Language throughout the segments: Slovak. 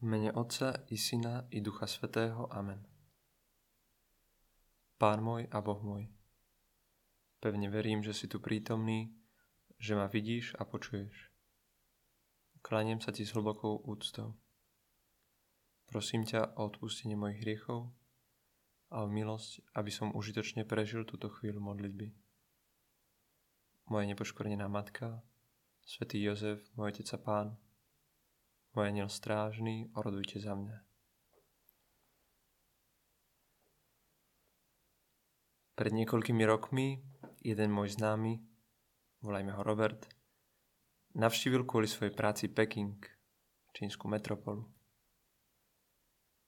Mene Otca i Syna i Ducha Svetého. Amen. Pán môj a Boh môj, pevne verím, že si tu prítomný, že ma vidíš a počuješ. Klaniem sa ti s hlbokou úctou. Prosím ťa o odpustenie mojich hriechov a o milosť, aby som užitočne prežil túto chvíľu modlitby. Moja nepoškvrnená matka, svätý Jozef, môj otec a pán, môj aniel strážny, orodujte za mňa. Pred niekoľkými rokmi jeden môj známy, volajme ho Robert, navštívil kvôli svojej práci Peking, čínsku metropolu.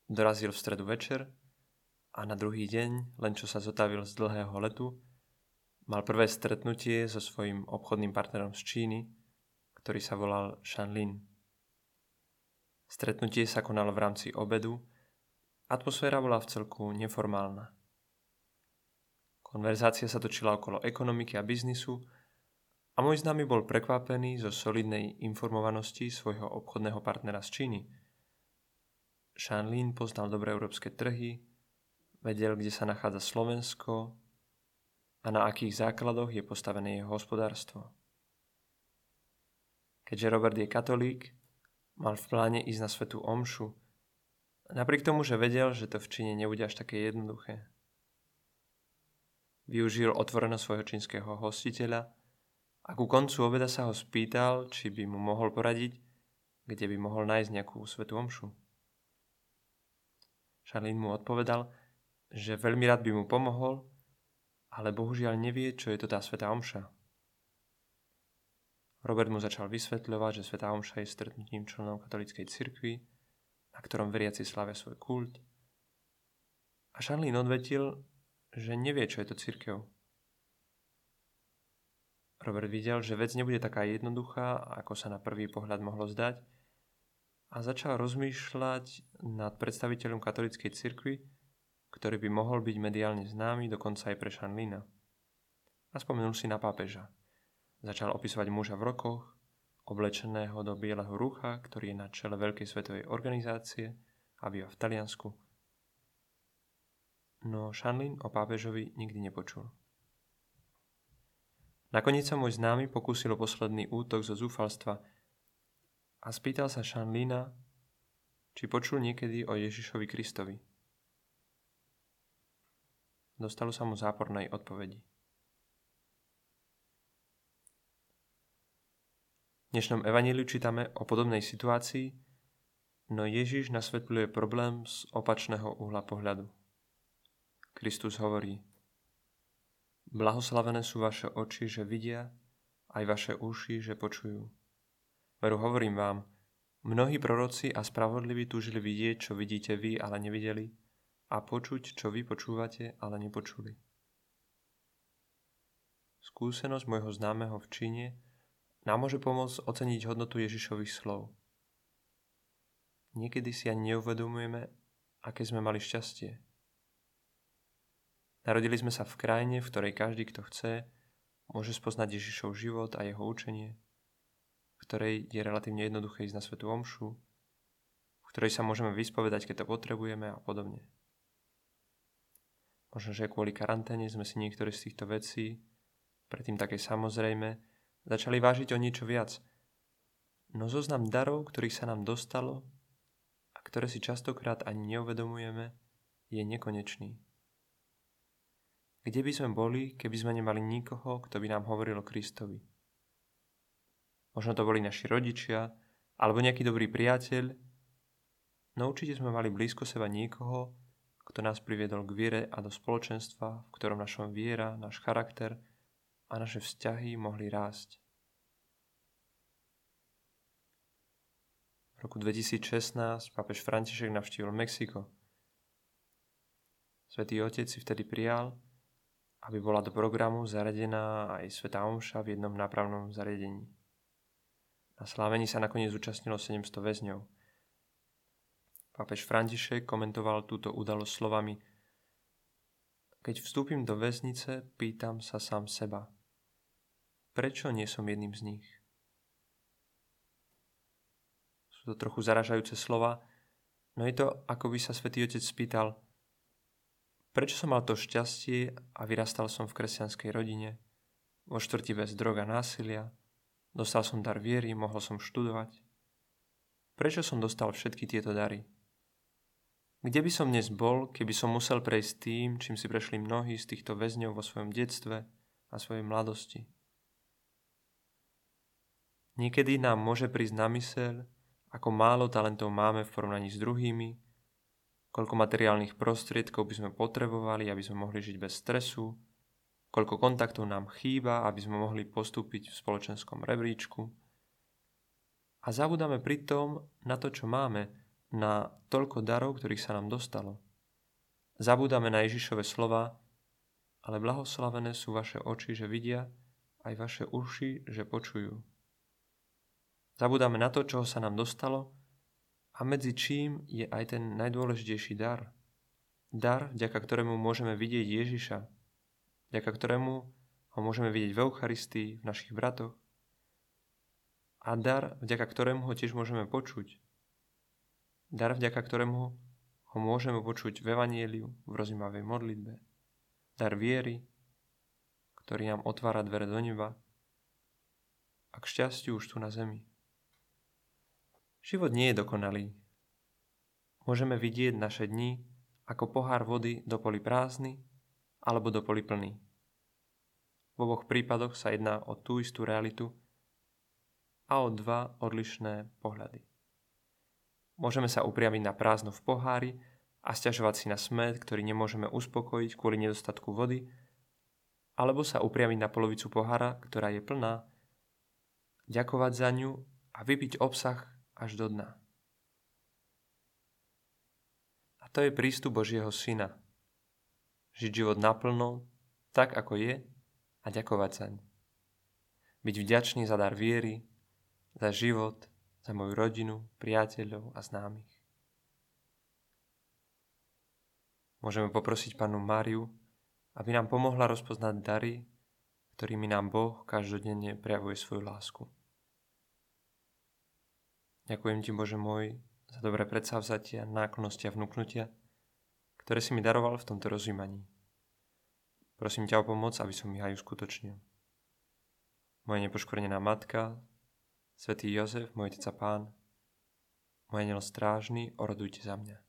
Dorazil v stredu večer a na druhý deň, len čo sa zotavil z dlhého letu, mal prvé stretnutie so svojím obchodným partnerom z Číny, ktorý sa volal Shanlin. Stretnutie sa konalo v rámci obedu. Atmosféra bola v celku neformálna. Konverzácia sa točila okolo ekonomiky a biznisu a môj známy bol prekvapený zo solidnej informovanosti svojho obchodného partnera z Číny. Shanlin poznal dobré európske trhy, vedel, kde sa nachádza Slovensko a na akých základoch je postavené jeho hospodárstvo. Keďže Robert je katolík, Mal v pláne ísť na svetú omšu. Napriek tomu, že vedel, že to v Číne nebude až také jednoduché. Využil otvoreno svojho čínskeho hostiteľa a ku koncu obeda sa ho spýtal, či by mu mohol poradiť, kde by mohol nájsť nejakú svetú omšu. Šarlín mu odpovedal, že veľmi rád by mu pomohol, ale bohužiaľ nevie, čo je to tá svetá omša. Robert mu začal vysvetľovať, že Svetá Omša je stretnutím členov katolíckej cirkvi, na ktorom veriaci slavia svoj kult. A Charlene odvetil, že nevie, čo je to cirkev. Robert videl, že vec nebude taká jednoduchá, ako sa na prvý pohľad mohlo zdať a začal rozmýšľať nad predstaviteľom katolíckej cirkvi, ktorý by mohol byť mediálne známy dokonca aj pre Šanlína. A spomenul si na pápeža. Začal opisovať muža v rokoch, oblečeného do bieleho rucha, ktorý je na čele veľkej svetovej organizácie a býva v Taliansku. No Shanlin o pápežovi nikdy nepočul. Nakoniec sa môj známy pokúsil posledný útok zo zúfalstva a spýtal sa Shanlina, či počul niekedy o Ježišovi Kristovi. Dostalo sa mu zápornej odpovedi. Dnešnom evaníliu čítame o podobnej situácii, no Ježiš nasvetľuje problém z opačného uhla pohľadu. Kristus hovorí, Blahoslavené sú vaše oči, že vidia, aj vaše uši, že počujú. Veru hovorím vám, mnohí proroci a spravodliví túžili vidieť, čo vidíte vy, ale nevideli, a počuť, čo vy počúvate, ale nepočuli. Skúsenosť môjho známeho v Číne nám môže pomôcť oceniť hodnotu Ježišových slov. Niekedy si ani neuvedomujeme, aké sme mali šťastie. Narodili sme sa v krajine, v ktorej každý, kto chce, môže spoznať Ježišov život a jeho učenie, v ktorej je relatívne jednoduché ísť na svetú omšu, v ktorej sa môžeme vyspovedať, keď to potrebujeme a podobne. Možno, že kvôli karanténe sme si niektoré z týchto vecí, predtým také samozrejme, začali vážiť o niečo viac. No zoznam darov, ktorých sa nám dostalo a ktoré si častokrát ani neuvedomujeme, je nekonečný. Kde by sme boli, keby sme nemali nikoho, kto by nám hovoril o Kristovi? Možno to boli naši rodičia, alebo nejaký dobrý priateľ, no určite sme mali blízko seba niekoho, kto nás priviedol k viere a do spoločenstva, v ktorom našom viera, náš charakter – a naše vzťahy mohli rásť. V roku 2016 pápež František navštívil Mexiko. Svetý Otec si vtedy prijal, aby bola do programu zaradená aj Svetá Omša v jednom nápravnom zariadení. Na slávení sa nakoniec zúčastnilo 700 väzňov. Pápež František komentoval túto udalosť slovami Keď vstúpim do väznice, pýtam sa sám seba – Prečo nie som jedným z nich? Sú to trochu zaražajúce slova, No je to, ako by sa svätý Otec spýtal, prečo som mal to šťastie a vyrastal som v kresťanskej rodine, vo štvrti bez drog a násilia, dostal som dar viery, mohol som študovať. Prečo som dostal všetky tieto dary? Kde by som dnes bol, keby som musel prejsť tým, čím si prešli mnohí z týchto väzňov vo svojom detstve a svojej mladosti? Niekedy nám môže prísť na myseľ, ako málo talentov máme v porovnaní s druhými, koľko materiálnych prostriedkov by sme potrebovali, aby sme mohli žiť bez stresu, koľko kontaktov nám chýba, aby sme mohli postúpiť v spoločenskom rebríčku. A zabudáme pritom na to, čo máme, na toľko darov, ktorých sa nám dostalo. Zabúdame na Ježišove slova, ale blahoslavené sú vaše oči, že vidia, aj vaše uši, že počujú. Zabudáme na to, čo sa nám dostalo a medzi čím je aj ten najdôležitejší dar. Dar, vďaka ktorému môžeme vidieť Ježiša, vďaka ktorému ho môžeme vidieť v Eucharistii, v našich bratoch. A dar, vďaka ktorému ho tiež môžeme počuť. Dar, vďaka ktorému ho môžeme počuť v Evanieliu, v rozímavej modlitbe. Dar viery, ktorý nám otvára dvere do neba a k šťastiu už tu na zemi. Život nie je dokonalý. Môžeme vidieť naše dni ako pohár vody do poli prázdny alebo do poli plný. V oboch prípadoch sa jedná o tú istú realitu a o dva odlišné pohľady. Môžeme sa upriamiť na prázdno v pohári a stiažovať si na smet, ktorý nemôžeme uspokojiť kvôli nedostatku vody, alebo sa upriamiť na polovicu pohára, ktorá je plná, ďakovať za ňu a vypiť obsah až do dna. A to je prístup Božieho Syna. Žiť život naplno, tak ako je a ďakovať zaň. Byť vďačný za dar viery, za život, za moju rodinu, priateľov a známych. Môžeme poprosiť Panu Máriu, aby nám pomohla rozpoznať dary, ktorými nám Boh každodenne prejavuje svoju lásku. Ďakujem Ti, Bože môj, za dobré predsavzatia, náklonosti a vnúknutia, ktoré si mi daroval v tomto rozjímaní. Prosím ťa o pomoc, aby som ich aj uskutočnil. Moja nepoškvrnená matka, svätý Jozef, môj otec a pán, môj aniel strážny, orodujte za mňa.